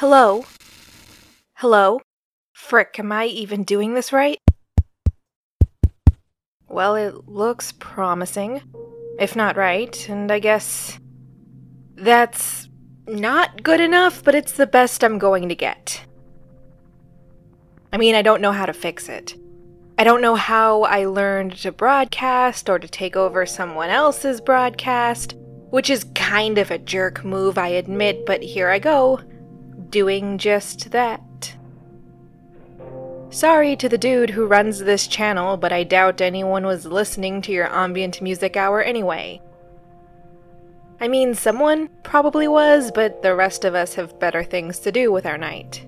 Hello? Hello? Frick, am I even doing this right? Well, it looks promising. If not right, and I guess. That's not good enough, but it's the best I'm going to get. I mean, I don't know how to fix it. I don't know how I learned to broadcast or to take over someone else's broadcast, which is kind of a jerk move, I admit, but here I go, doing just that. Sorry to the dude who runs this channel, but I doubt anyone was listening to your ambient music hour anyway. I mean, someone probably was, but the rest of us have better things to do with our night.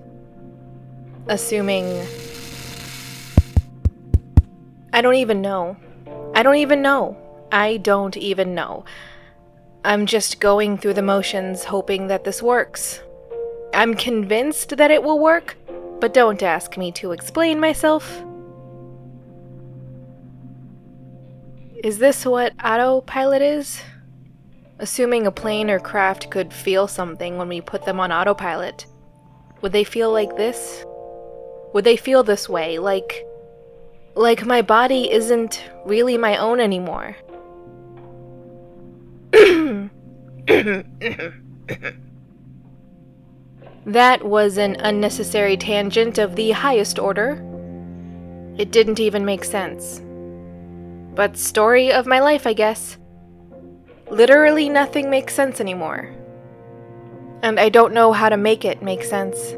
Assuming. I don't even know. I don't even know. I don't even know. I'm just going through the motions, hoping that this works. I'm convinced that it will work, but don't ask me to explain myself. Is this what autopilot is? Assuming a plane or craft could feel something when we put them on autopilot, would they feel like this? Would they feel this way, like. like my body isn't really my own anymore? that was an unnecessary tangent of the highest order. It didn't even make sense. But story of my life, I guess. Literally nothing makes sense anymore. And I don't know how to make it make sense.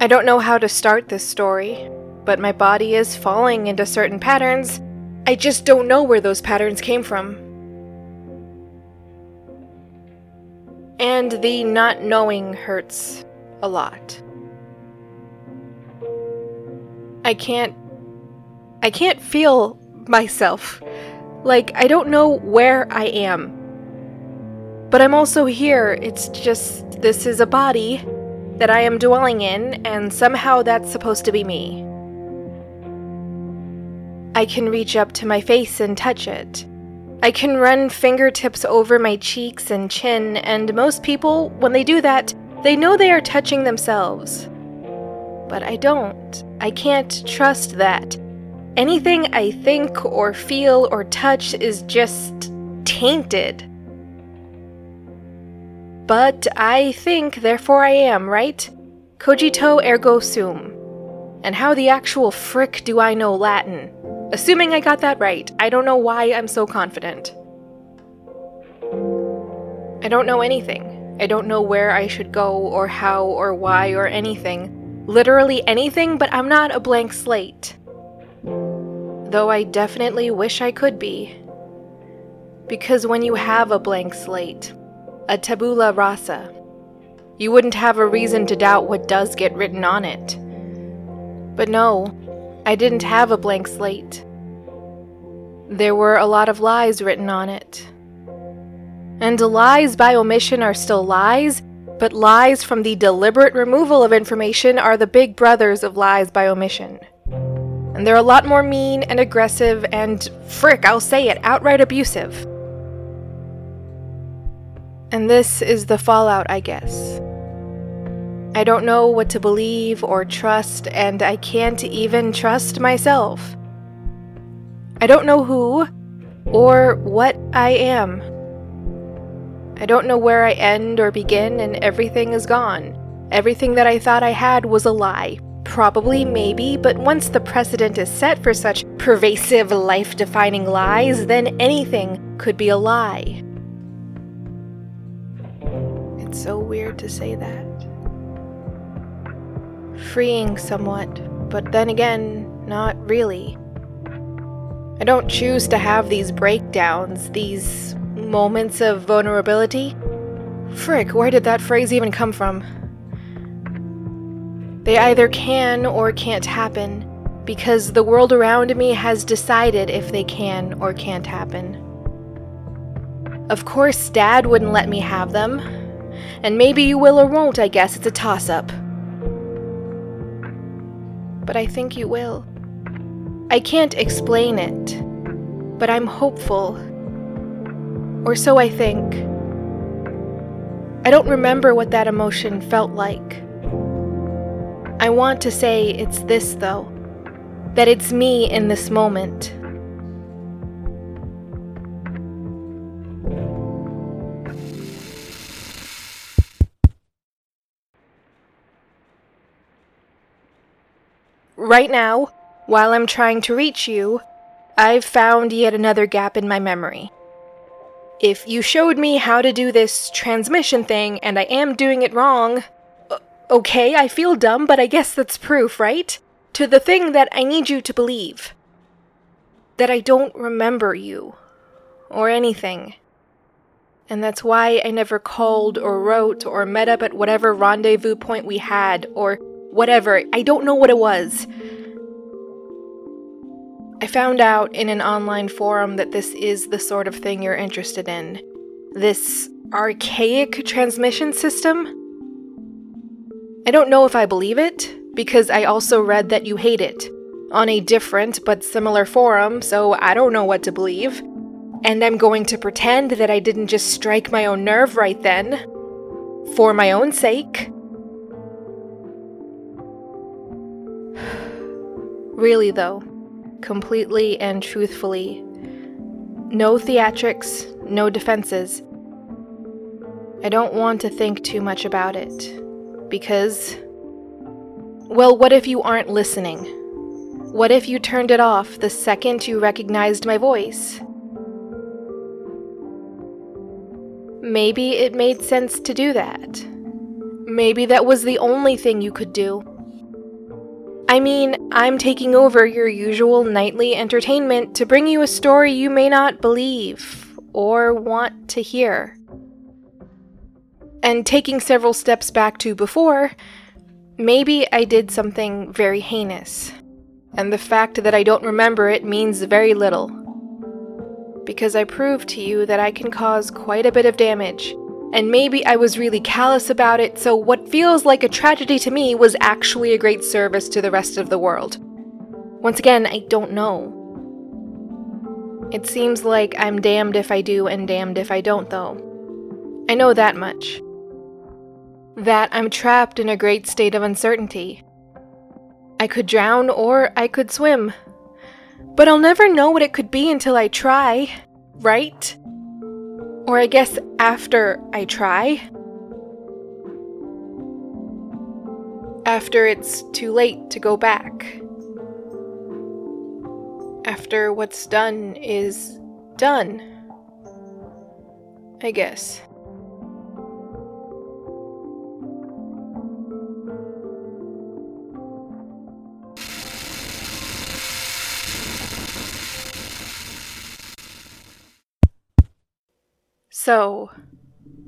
I don't know how to start this story, but my body is falling into certain patterns. I just don't know where those patterns came from. And the not knowing hurts a lot. I can't. I can't feel myself. Like, I don't know where I am. But I'm also here. It's just. This is a body that I am dwelling in, and somehow that's supposed to be me. I can reach up to my face and touch it. I can run fingertips over my cheeks and chin, and most people, when they do that, they know they are touching themselves. But I don't. I can't trust that. Anything I think or feel or touch is just tainted. But I think, therefore I am, right? Cogito ergo sum. And how the actual frick do I know Latin? Assuming I got that right, I don't know why I'm so confident. I don't know anything. I don't know where I should go, or how, or why, or anything. Literally anything, but I'm not a blank slate. Though I definitely wish I could be. Because when you have a blank slate, a tabula rasa. You wouldn't have a reason to doubt what does get written on it. But no, I didn't have a blank slate. There were a lot of lies written on it. And lies by omission are still lies, but lies from the deliberate removal of information are the big brothers of lies by omission. And they're a lot more mean and aggressive and, frick, I'll say it, outright abusive. And this is the fallout, I guess. I don't know what to believe or trust, and I can't even trust myself. I don't know who or what I am. I don't know where I end or begin, and everything is gone. Everything that I thought I had was a lie. Probably, maybe, but once the precedent is set for such pervasive, life defining lies, then anything could be a lie. It's so weird to say that. Freeing somewhat, but then again, not really. I don't choose to have these breakdowns, these moments of vulnerability. Frick, where did that phrase even come from? They either can or can't happen because the world around me has decided if they can or can't happen. Of course, Dad wouldn't let me have them, and maybe you will or won't, I guess it's a toss up. But I think you will. I can't explain it, but I'm hopeful. Or so I think. I don't remember what that emotion felt like. I want to say it's this, though that it's me in this moment. Right now, while I'm trying to reach you, I've found yet another gap in my memory. If you showed me how to do this transmission thing and I am doing it wrong, okay, I feel dumb, but I guess that's proof, right? To the thing that I need you to believe. That I don't remember you. Or anything. And that's why I never called or wrote or met up at whatever rendezvous point we had or whatever. I don't know what it was. I found out in an online forum that this is the sort of thing you're interested in. This archaic transmission system? I don't know if I believe it, because I also read that you hate it. On a different but similar forum, so I don't know what to believe. And I'm going to pretend that I didn't just strike my own nerve right then. For my own sake. really, though completely and truthfully. No theatrics, no defenses. I don't want to think too much about it. Because. Well, what if you aren't listening? What if you turned it off the second you recognized my voice? Maybe it made sense to do that. Maybe that was the only thing you could do. I mean, I'm taking over your usual nightly entertainment to bring you a story you may not believe or want to hear. And taking several steps back to before, maybe I did something very heinous. And the fact that I don't remember it means very little. Because I proved to you that I can cause quite a bit of damage and maybe I was really callous about it, so what feels like a tragedy to me was actually a great service to the rest of the world. Once again, I don't know. It seems like I'm damned if I do and damned if I don't, though. I know that much. That I'm trapped in a great state of uncertainty. I could drown or I could swim. But I'll never know what it could be until I try, right? Or I guess after I try. After it's too late to go back. After what's done is done. I guess. So,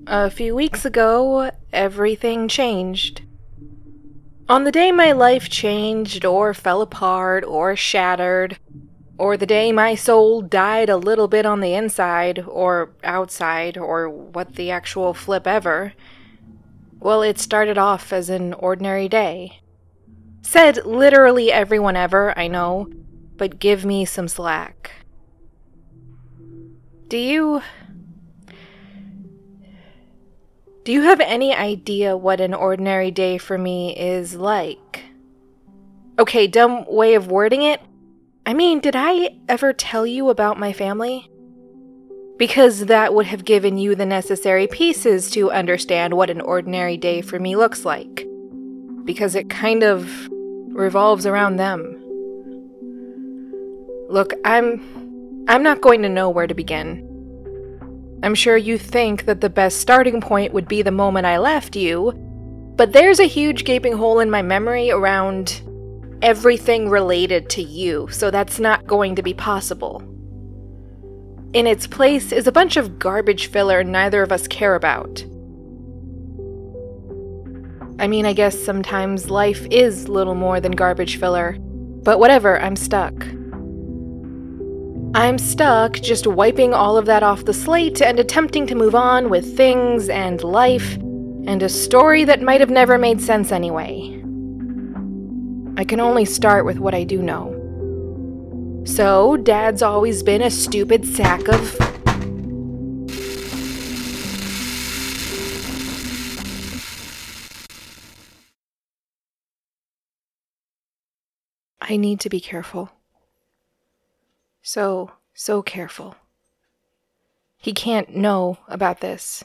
a few weeks ago, everything changed. On the day my life changed, or fell apart, or shattered, or the day my soul died a little bit on the inside, or outside, or what the actual flip ever, well, it started off as an ordinary day. Said literally everyone ever, I know, but give me some slack. Do you do you have any idea what an ordinary day for me is like? Okay, dumb way of wording it. I mean, did I ever tell you about my family? Because that would have given you the necessary pieces to understand what an ordinary day for me looks like. Because it kind of revolves around them. Look, I'm I'm not going to know where to begin. I'm sure you think that the best starting point would be the moment I left you, but there's a huge gaping hole in my memory around everything related to you, so that's not going to be possible. In its place is a bunch of garbage filler neither of us care about. I mean, I guess sometimes life is little more than garbage filler, but whatever, I'm stuck. I'm stuck just wiping all of that off the slate and attempting to move on with things and life and a story that might have never made sense anyway. I can only start with what I do know. So, Dad's always been a stupid sack of. I need to be careful. So, so careful. He can't know about this.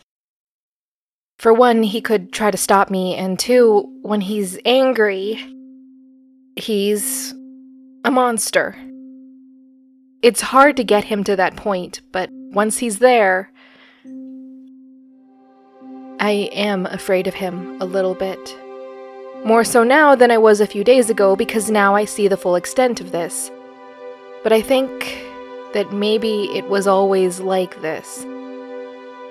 For one, he could try to stop me, and two, when he's angry, he's a monster. It's hard to get him to that point, but once he's there, I am afraid of him a little bit. More so now than I was a few days ago because now I see the full extent of this. But I think that maybe it was always like this.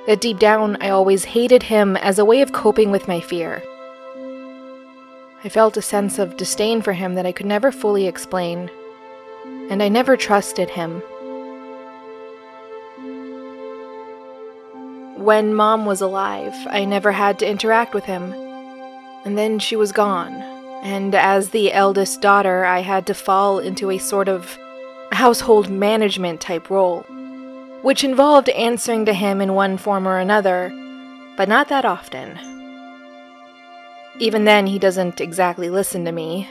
That deep down I always hated him as a way of coping with my fear. I felt a sense of disdain for him that I could never fully explain, and I never trusted him. When mom was alive, I never had to interact with him. And then she was gone, and as the eldest daughter, I had to fall into a sort of household management type role, which involved answering to him in one form or another, but not that often. Even then, he doesn't exactly listen to me.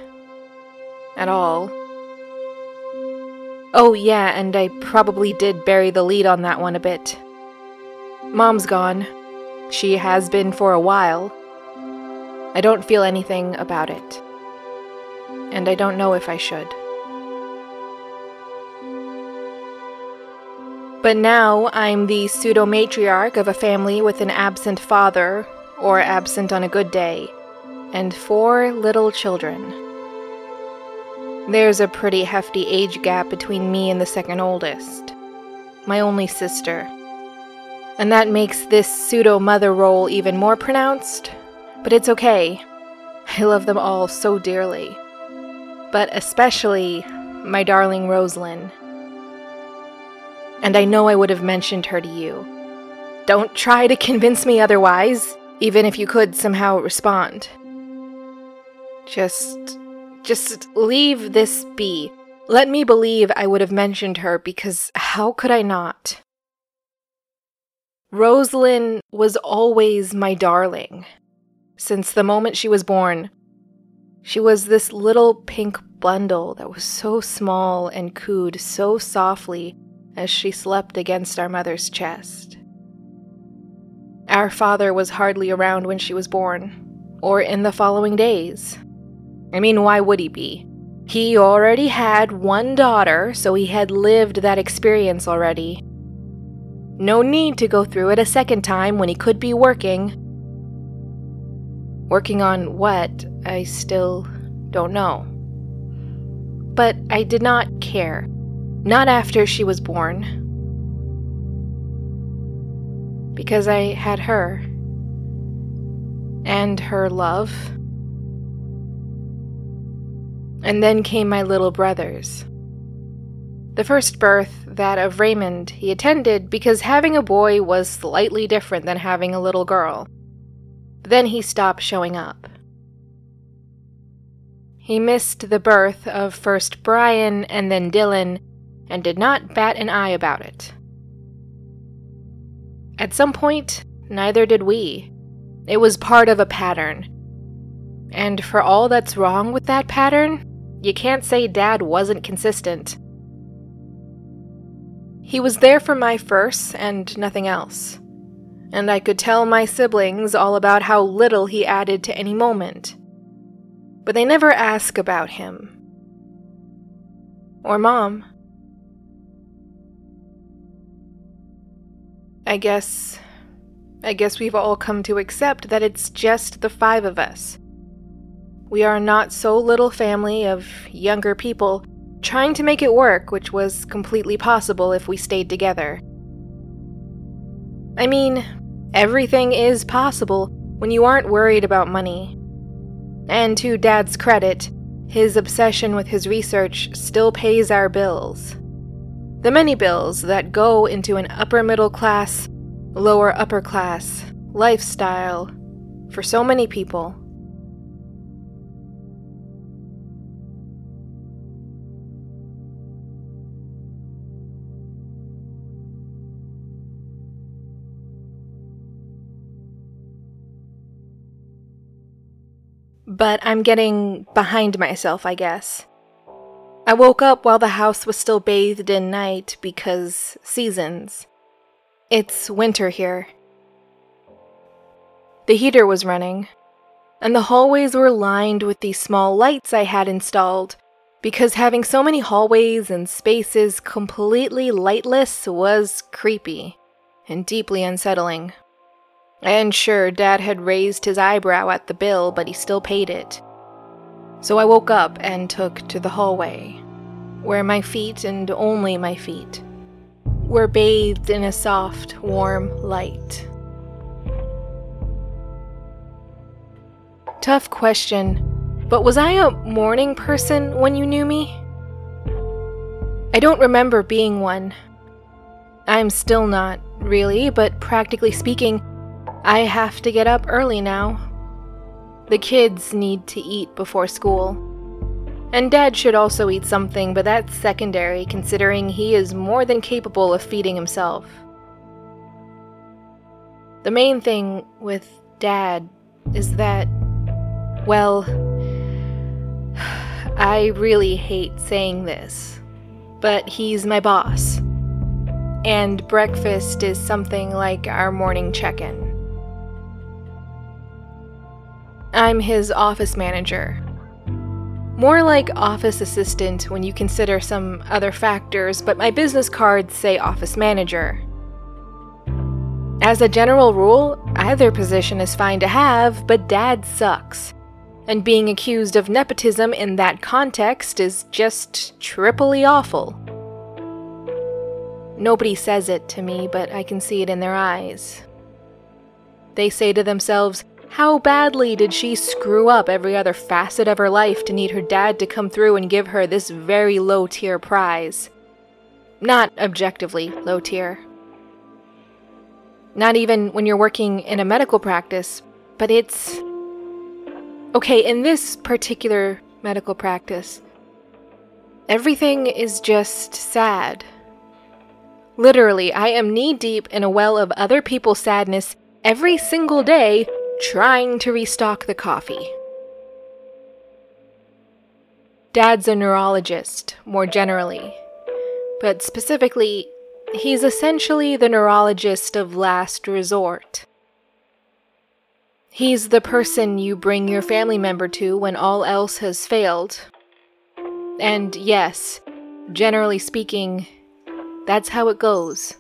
At all. Oh, yeah, and I probably did bury the lead on that one a bit. Mom's gone. She has been for a while. I don't feel anything about it. And I don't know if I should. But now I'm the pseudo matriarch of a family with an absent father, or absent on a good day, and four little children. There's a pretty hefty age gap between me and the second oldest, my only sister. And that makes this pseudo mother role even more pronounced. But it's okay. I love them all so dearly. But especially my darling Rosalind. And I know I would have mentioned her to you. Don't try to convince me otherwise, even if you could somehow respond. Just. just leave this be. Let me believe I would have mentioned her because how could I not? Rosalind was always my darling. Since the moment she was born, she was this little pink bundle that was so small and cooed so softly as she slept against our mother's chest. Our father was hardly around when she was born, or in the following days. I mean, why would he be? He already had one daughter, so he had lived that experience already. No need to go through it a second time when he could be working. Working on what, I still don't know. But I did not care. Not after she was born. Because I had her. And her love. And then came my little brothers. The first birth, that of Raymond, he attended because having a boy was slightly different than having a little girl. Then he stopped showing up. He missed the birth of first Brian and then Dylan and did not bat an eye about it. At some point, neither did we. It was part of a pattern. And for all that's wrong with that pattern, you can't say Dad wasn't consistent. He was there for my first and nothing else. And I could tell my siblings all about how little he added to any moment. But they never ask about him. Or Mom. I guess. I guess we've all come to accept that it's just the five of us. We are not so little family of younger people trying to make it work, which was completely possible if we stayed together. I mean, everything is possible when you aren't worried about money. And to Dad's credit, his obsession with his research still pays our bills. The many bills that go into an upper middle class, lower upper class lifestyle for so many people. But I'm getting behind myself, I guess. I woke up while the house was still bathed in night because seasons. It's winter here. The heater was running, and the hallways were lined with these small lights I had installed because having so many hallways and spaces completely lightless was creepy and deeply unsettling. And sure, Dad had raised his eyebrow at the bill, but he still paid it. So I woke up and took to the hallway, where my feet, and only my feet, were bathed in a soft, warm light. Tough question but was I a morning person when you knew me? I don't remember being one. I'm still not, really, but practically speaking, I have to get up early now. The kids need to eat before school. And Dad should also eat something, but that's secondary considering he is more than capable of feeding himself. The main thing with Dad is that, well, I really hate saying this, but he's my boss. And breakfast is something like our morning check in. I'm his office manager. More like office assistant when you consider some other factors, but my business cards say office manager. As a general rule, either position is fine to have, but dad sucks and being accused of nepotism in that context is just triply awful. Nobody says it to me, but I can see it in their eyes. They say to themselves, How badly did she screw up every other facet of her life to need her dad to come through and give her this very low tier prize? Not objectively low tier. Not even when you're working in a medical practice, but it's Okay, in this particular medical practice, everything is just sad. Literally, I am knee deep in a well of other people's sadness every single day trying to restock the coffee. Dad's a neurologist, more generally. But specifically, he's essentially the neurologist of last resort. He's the person you bring your family member to when all else has failed. And yes, generally speaking, that's how it goes.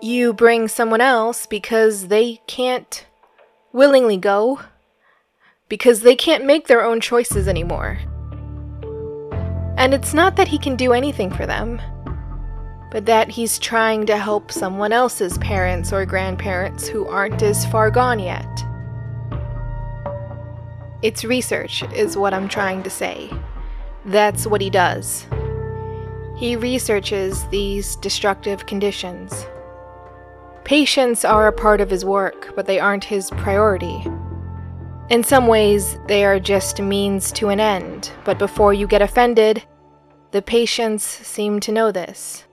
You bring someone else because they can't willingly go, because they can't make their own choices anymore. And it's not that he can do anything for them, but that he's trying to help someone else's parents or grandparents who aren't as far gone yet. It's research, is what I'm trying to say. That's what he does. He researches these destructive conditions. Patients are a part of his work, but they aren't his priority. In some ways, they are just means to an end, but before you get offended, the patients seem to know this.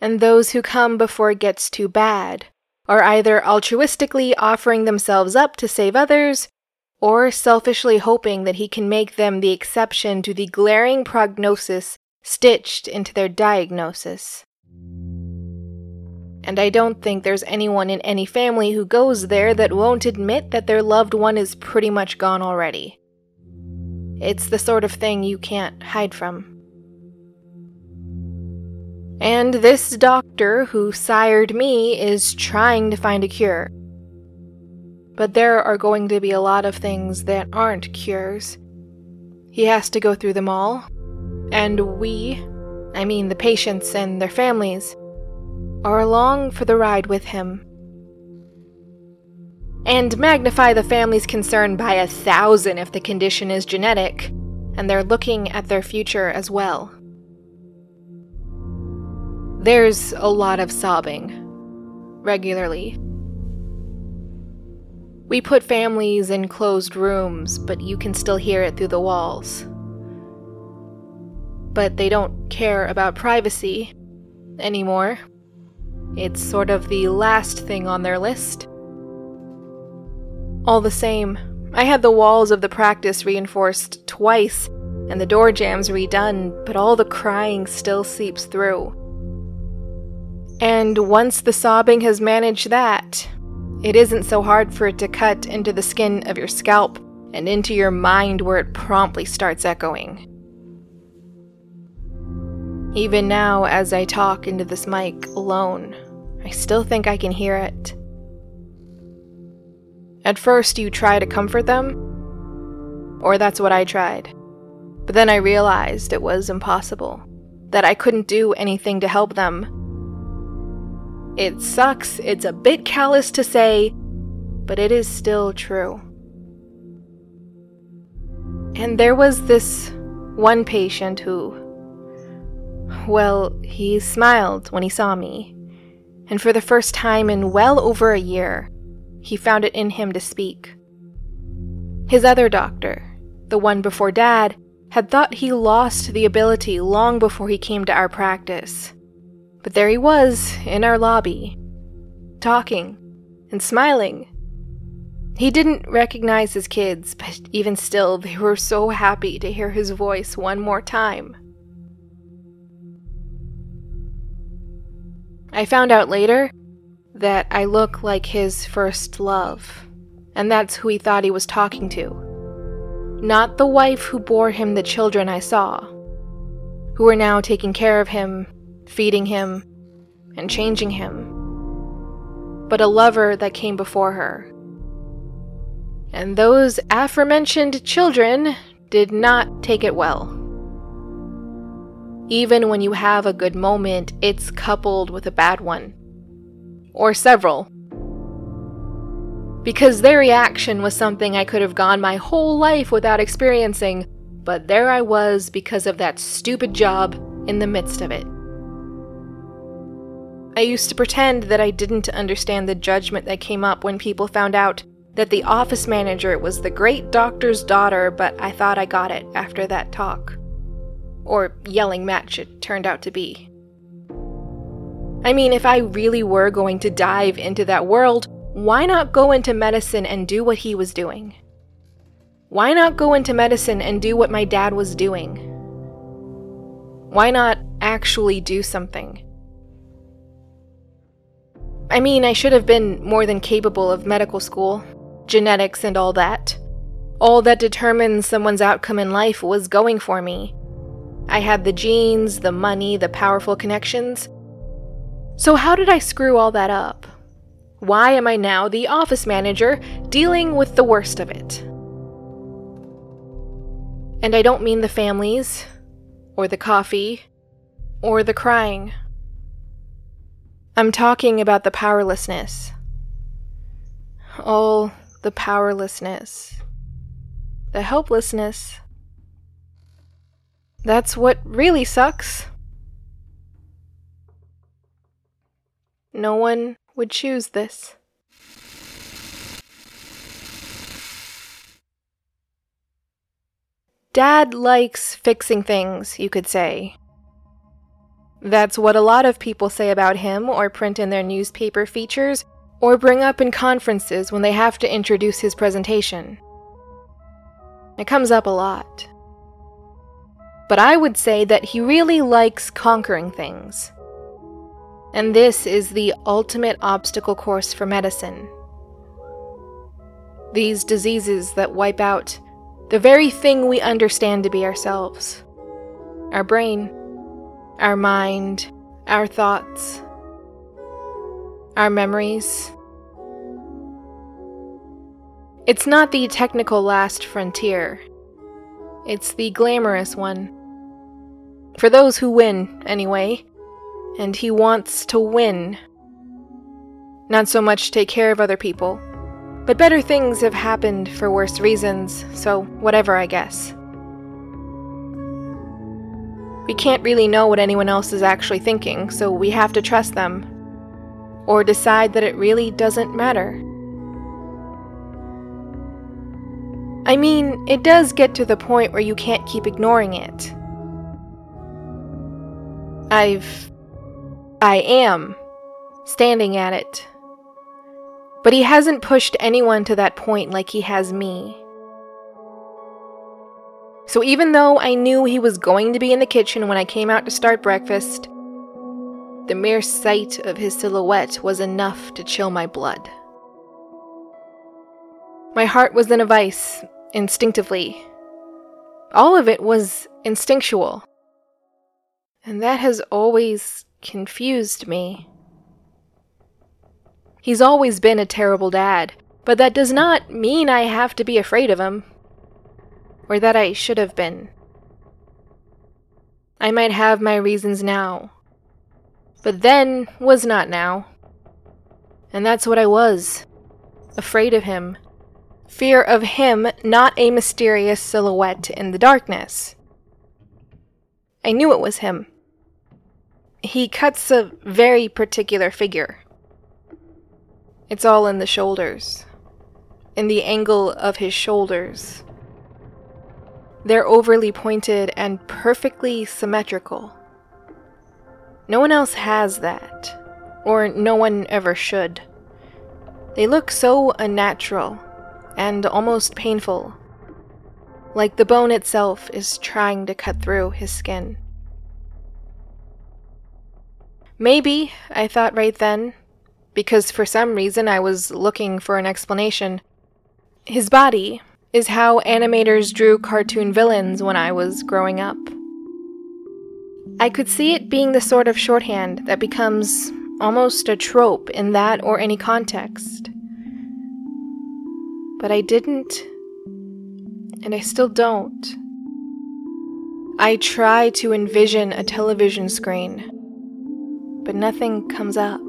And those who come before it gets too bad are either altruistically offering themselves up to save others or selfishly hoping that he can make them the exception to the glaring prognosis stitched into their diagnosis. And I don't think there's anyone in any family who goes there that won't admit that their loved one is pretty much gone already. It's the sort of thing you can't hide from. And this doctor who sired me is trying to find a cure. But there are going to be a lot of things that aren't cures. He has to go through them all. And we, I mean the patients and their families, are along for the ride with him. And magnify the family's concern by a thousand if the condition is genetic, and they're looking at their future as well. There's a lot of sobbing, regularly. We put families in closed rooms, but you can still hear it through the walls. But they don't care about privacy anymore. It's sort of the last thing on their list. All the same, I had the walls of the practice reinforced twice and the door jams redone, but all the crying still seeps through. And once the sobbing has managed that, it isn't so hard for it to cut into the skin of your scalp and into your mind where it promptly starts echoing. Even now, as I talk into this mic alone, I still think I can hear it. At first, you try to comfort them, or that's what I tried. But then I realized it was impossible, that I couldn't do anything to help them. It sucks, it's a bit callous to say, but it is still true. And there was this one patient who, well, he smiled when he saw me. And for the first time in well over a year, he found it in him to speak. His other doctor, the one before Dad, had thought he lost the ability long before he came to our practice. But there he was, in our lobby, talking and smiling. He didn't recognize his kids, but even still, they were so happy to hear his voice one more time. I found out later that I look like his first love, and that's who he thought he was talking to. Not the wife who bore him the children I saw, who are now taking care of him, feeding him, and changing him, but a lover that came before her. And those aforementioned children did not take it well. Even when you have a good moment, it's coupled with a bad one or several. Because their reaction was something I could have gone my whole life without experiencing, but there I was because of that stupid job in the midst of it. I used to pretend that I didn't understand the judgment that came up when people found out that the office manager was the great doctor's daughter, but I thought I got it after that talk. Or yelling match it turned out to be. I mean, if I really were going to dive into that world, why not go into medicine and do what he was doing? Why not go into medicine and do what my dad was doing? Why not actually do something? I mean, I should have been more than capable of medical school, genetics, and all that. All that determines someone's outcome in life was going for me. I had the genes, the money, the powerful connections. So, how did I screw all that up? Why am I now the office manager dealing with the worst of it? And I don't mean the families, or the coffee, or the crying. I'm talking about the powerlessness. All the powerlessness. The helplessness. That's what really sucks. No one would choose this. Dad likes fixing things, you could say. That's what a lot of people say about him or print in their newspaper features or bring up in conferences when they have to introduce his presentation. It comes up a lot. But I would say that he really likes conquering things. And this is the ultimate obstacle course for medicine. These diseases that wipe out the very thing we understand to be ourselves our brain, our mind, our thoughts, our memories. It's not the technical last frontier, it's the glamorous one. For those who win, anyway and he wants to win. Not so much take care of other people, but better things have happened for worse reasons, so whatever, I guess. We can't really know what anyone else is actually thinking, so we have to trust them. Or decide that it really doesn't matter. I mean, it does get to the point where you can't keep ignoring it. I've I am standing at it. But he hasn't pushed anyone to that point like he has me. So even though I knew he was going to be in the kitchen when I came out to start breakfast, the mere sight of his silhouette was enough to chill my blood. My heart was in a vice, instinctively. All of it was instinctual. And that has always confused me. He's always been a terrible dad, but that does not mean I have to be afraid of him. Or that I should have been. I might have my reasons now. But then was not now. And that's what I was. Afraid of him. Fear of him, not a mysterious silhouette in the darkness. I knew it was him. He cuts a very particular figure. It's all in the shoulders, in the angle of his shoulders. They're overly pointed and perfectly symmetrical. No one else has that, or no one ever should. They look so unnatural and almost painful, like the bone itself is trying to cut through his skin. Maybe, I thought right then, because for some reason I was looking for an explanation. His body is how animators drew cartoon villains when I was growing up. I could see it being the sort of shorthand that becomes almost a trope in that or any context. But I didn't, and I still don't. I try to envision a television screen but nothing comes up.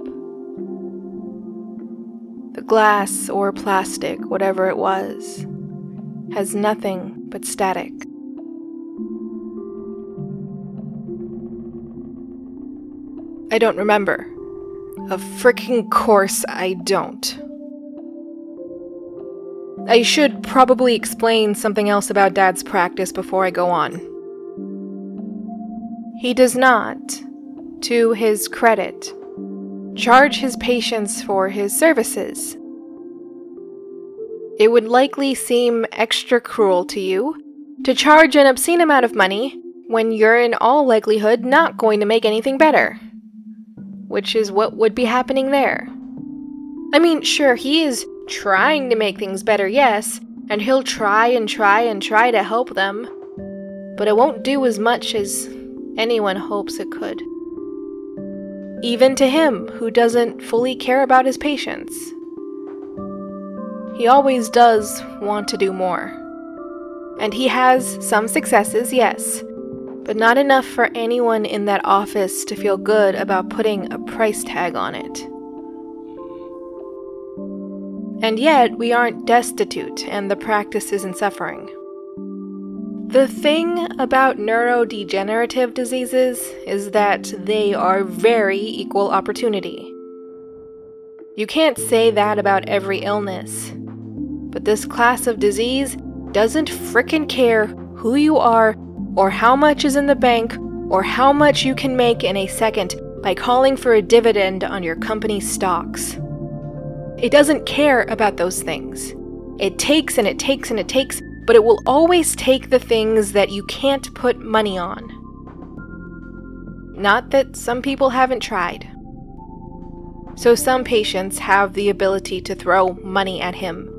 The glass or plastic, whatever it was, has nothing but static. I don't remember. Of freaking course I don't. I should probably explain something else about Dad's practice before I go on. He does not, to his credit, charge his patients for his services. It would likely seem extra cruel to you to charge an obscene amount of money when you're in all likelihood not going to make anything better. Which is what would be happening there. I mean, sure, he is trying to make things better, yes, and he'll try and try and try to help them, but it won't do as much as anyone hopes it could even to him who doesn't fully care about his patients. He always does want to do more. And he has some successes, yes, but not enough for anyone in that office to feel good about putting a price tag on it. And yet, we aren't destitute, and the practice isn't suffering. The thing about neurodegenerative diseases is that they are very equal opportunity. You can't say that about every illness. But this class of disease doesn't frickin' care who you are, or how much is in the bank, or how much you can make in a second by calling for a dividend on your company's stocks. It doesn't care about those things. It takes and it takes and it takes but it will always take the things that you can't put money on. Not that some people haven't tried. So some patients have the ability to throw money at him.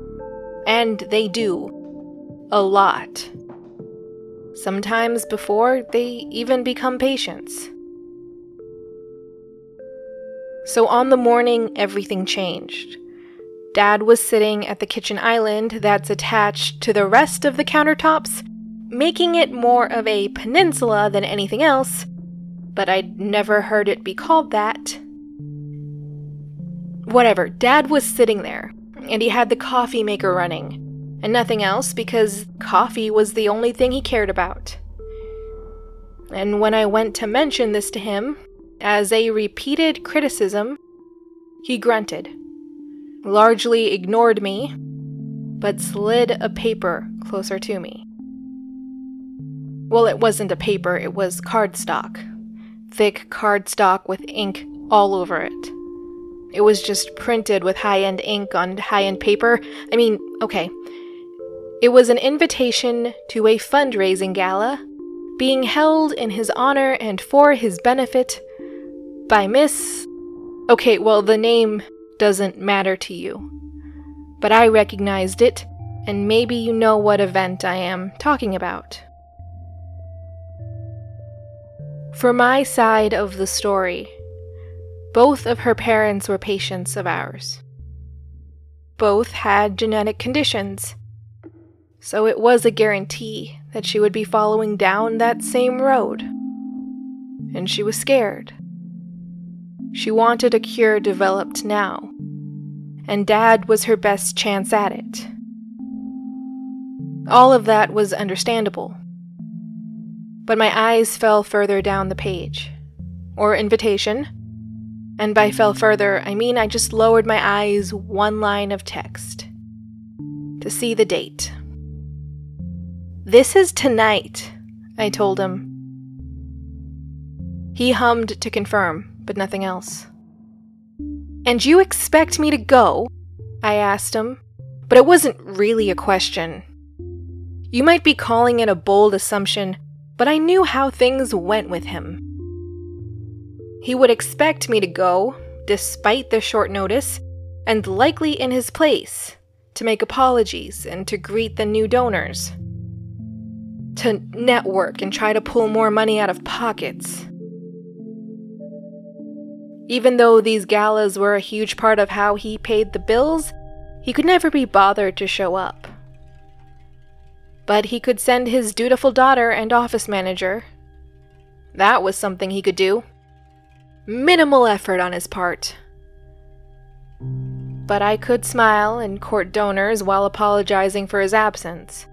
And they do. A lot. Sometimes before they even become patients. So on the morning, everything changed. Dad was sitting at the kitchen island that's attached to the rest of the countertops, making it more of a peninsula than anything else, but I'd never heard it be called that. Whatever, Dad was sitting there, and he had the coffee maker running, and nothing else because coffee was the only thing he cared about. And when I went to mention this to him, as a repeated criticism, he grunted largely ignored me, but slid a paper closer to me. Well, it wasn't a paper, it was cardstock. Thick cardstock with ink all over it. It was just printed with high end ink on high end paper. I mean, okay. It was an invitation to a fundraising gala being held in his honor and for his benefit by Miss. Okay, well, the name doesn't matter to you. But I recognized it, and maybe you know what event I am talking about. For my side of the story, both of her parents were patients of ours. Both had genetic conditions, so it was a guarantee that she would be following down that same road. And she was scared. She wanted a cure developed now, and Dad was her best chance at it. All of that was understandable. But my eyes fell further down the page, or invitation. And by fell further, I mean I just lowered my eyes one line of text to see the date. This is tonight, I told him. He hummed to confirm, but nothing else. And you expect me to go? I asked him, but it wasn't really a question. You might be calling it a bold assumption, but I knew how things went with him. He would expect me to go, despite the short notice, and likely in his place, to make apologies and to greet the new donors to network and try to pull more money out of pockets. Even though these galas were a huge part of how he paid the bills, he could never be bothered to show up. But he could send his dutiful daughter and office manager. That was something he could do. Minimal effort on his part. But I could smile and court donors while apologizing for his absence.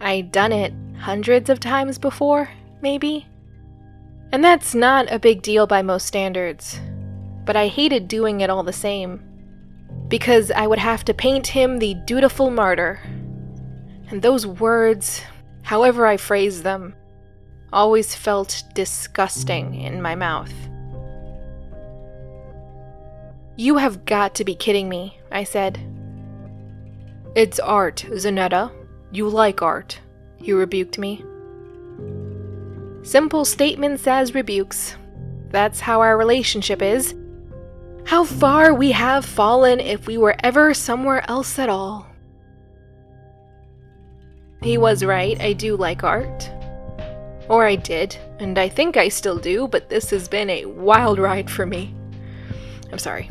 I'd done it hundreds of times before, maybe. And that's not a big deal by most standards. But I hated doing it all the same. Because I would have to paint him the dutiful martyr. And those words, however I phrased them, always felt disgusting in my mouth. You have got to be kidding me, I said. It's art, Zanetta, you like art, he rebuked me. Simple statements as rebukes. That's how our relationship is. How far we have fallen if we were ever somewhere else at all. He was right, I do like art. Or I did, and I think I still do, but this has been a wild ride for me. I'm sorry.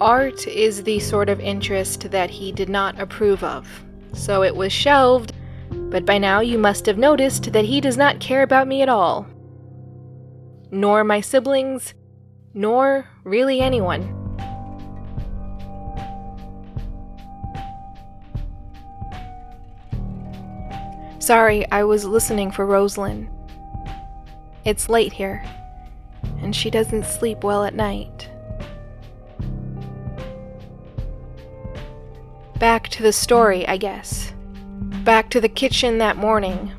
Art is the sort of interest that he did not approve of, so it was shelved, but by now you must have noticed that he does not care about me at all. Nor my siblings, nor really anyone. Sorry, I was listening for Rosalind. It's late here, and she doesn't sleep well at night. Back to the story, I guess. Back to the kitchen that morning.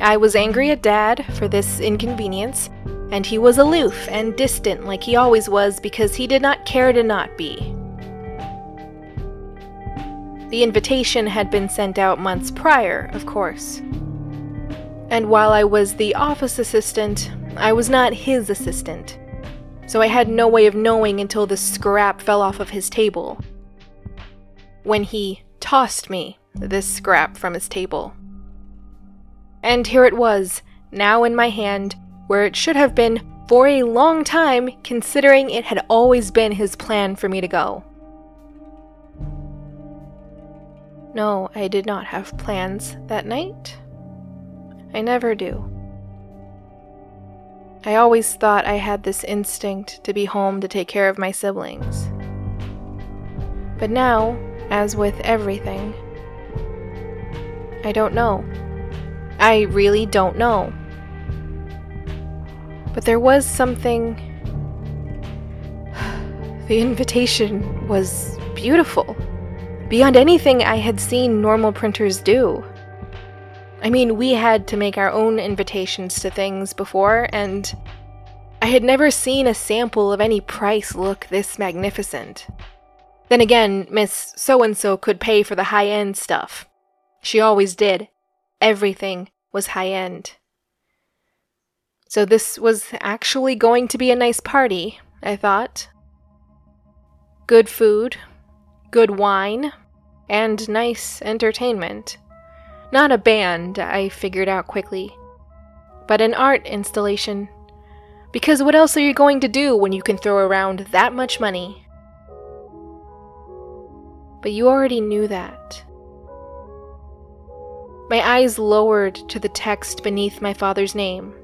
I was angry at Dad for this inconvenience, and he was aloof and distant like he always was because he did not care to not be. The invitation had been sent out months prior, of course. And while I was the office assistant, I was not his assistant. So I had no way of knowing until the scrap fell off of his table when he tossed me this scrap from his table. And here it was, now in my hand, where it should have been for a long time, considering it had always been his plan for me to go. No, I did not have plans that night. I never do. I always thought I had this instinct to be home to take care of my siblings. But now, as with everything. I don't know. I really don't know. But there was something. The invitation was beautiful. Beyond anything I had seen normal printers do. I mean, we had to make our own invitations to things before, and I had never seen a sample of any price look this magnificent. Then again, Miss So and so could pay for the high end stuff. She always did. Everything was high end. So this was actually going to be a nice party, I thought. Good food, good wine, and nice entertainment. Not a band, I figured out quickly, but an art installation. Because what else are you going to do when you can throw around that much money? But you already knew that. My eyes lowered to the text beneath my father's name,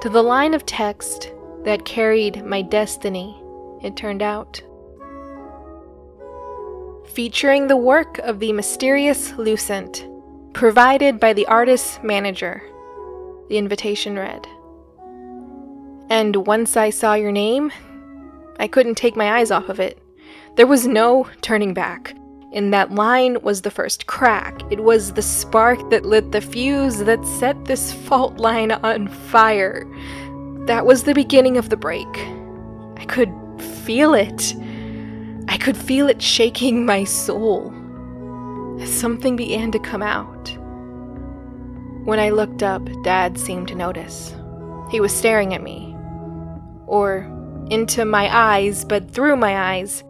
to the line of text that carried my destiny, it turned out. Featuring the work of the mysterious Lucent, provided by the artist's manager, the invitation read. And once I saw your name, I couldn't take my eyes off of it. There was no turning back. In that line was the first crack. It was the spark that lit the fuse that set this fault line on fire. That was the beginning of the break. I could feel it. I could feel it shaking my soul. Something began to come out. When I looked up, Dad seemed to notice. He was staring at me. Or into my eyes, but through my eyes.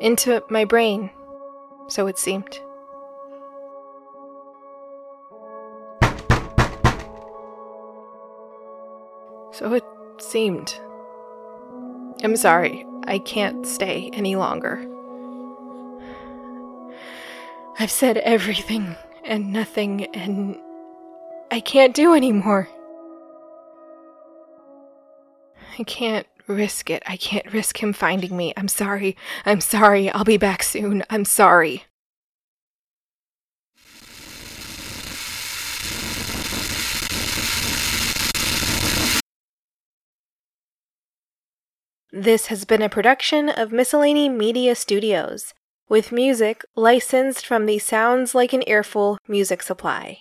Into my brain so it seemed. So it seemed. I'm sorry, I can't stay any longer. I've said everything and nothing, and I can't do anymore. I can't risk it. I can't risk him finding me. I'm sorry. I'm sorry. I'll be back soon. I'm sorry. This has been a production of Miscellany Media Studios, with music licensed from the Sounds Like an Earful music supply.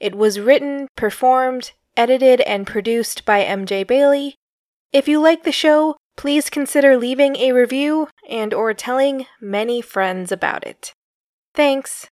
It was written, performed, edited, and produced by MJ Bailey if you like the show, please consider leaving a review and or telling many friends about it. Thanks.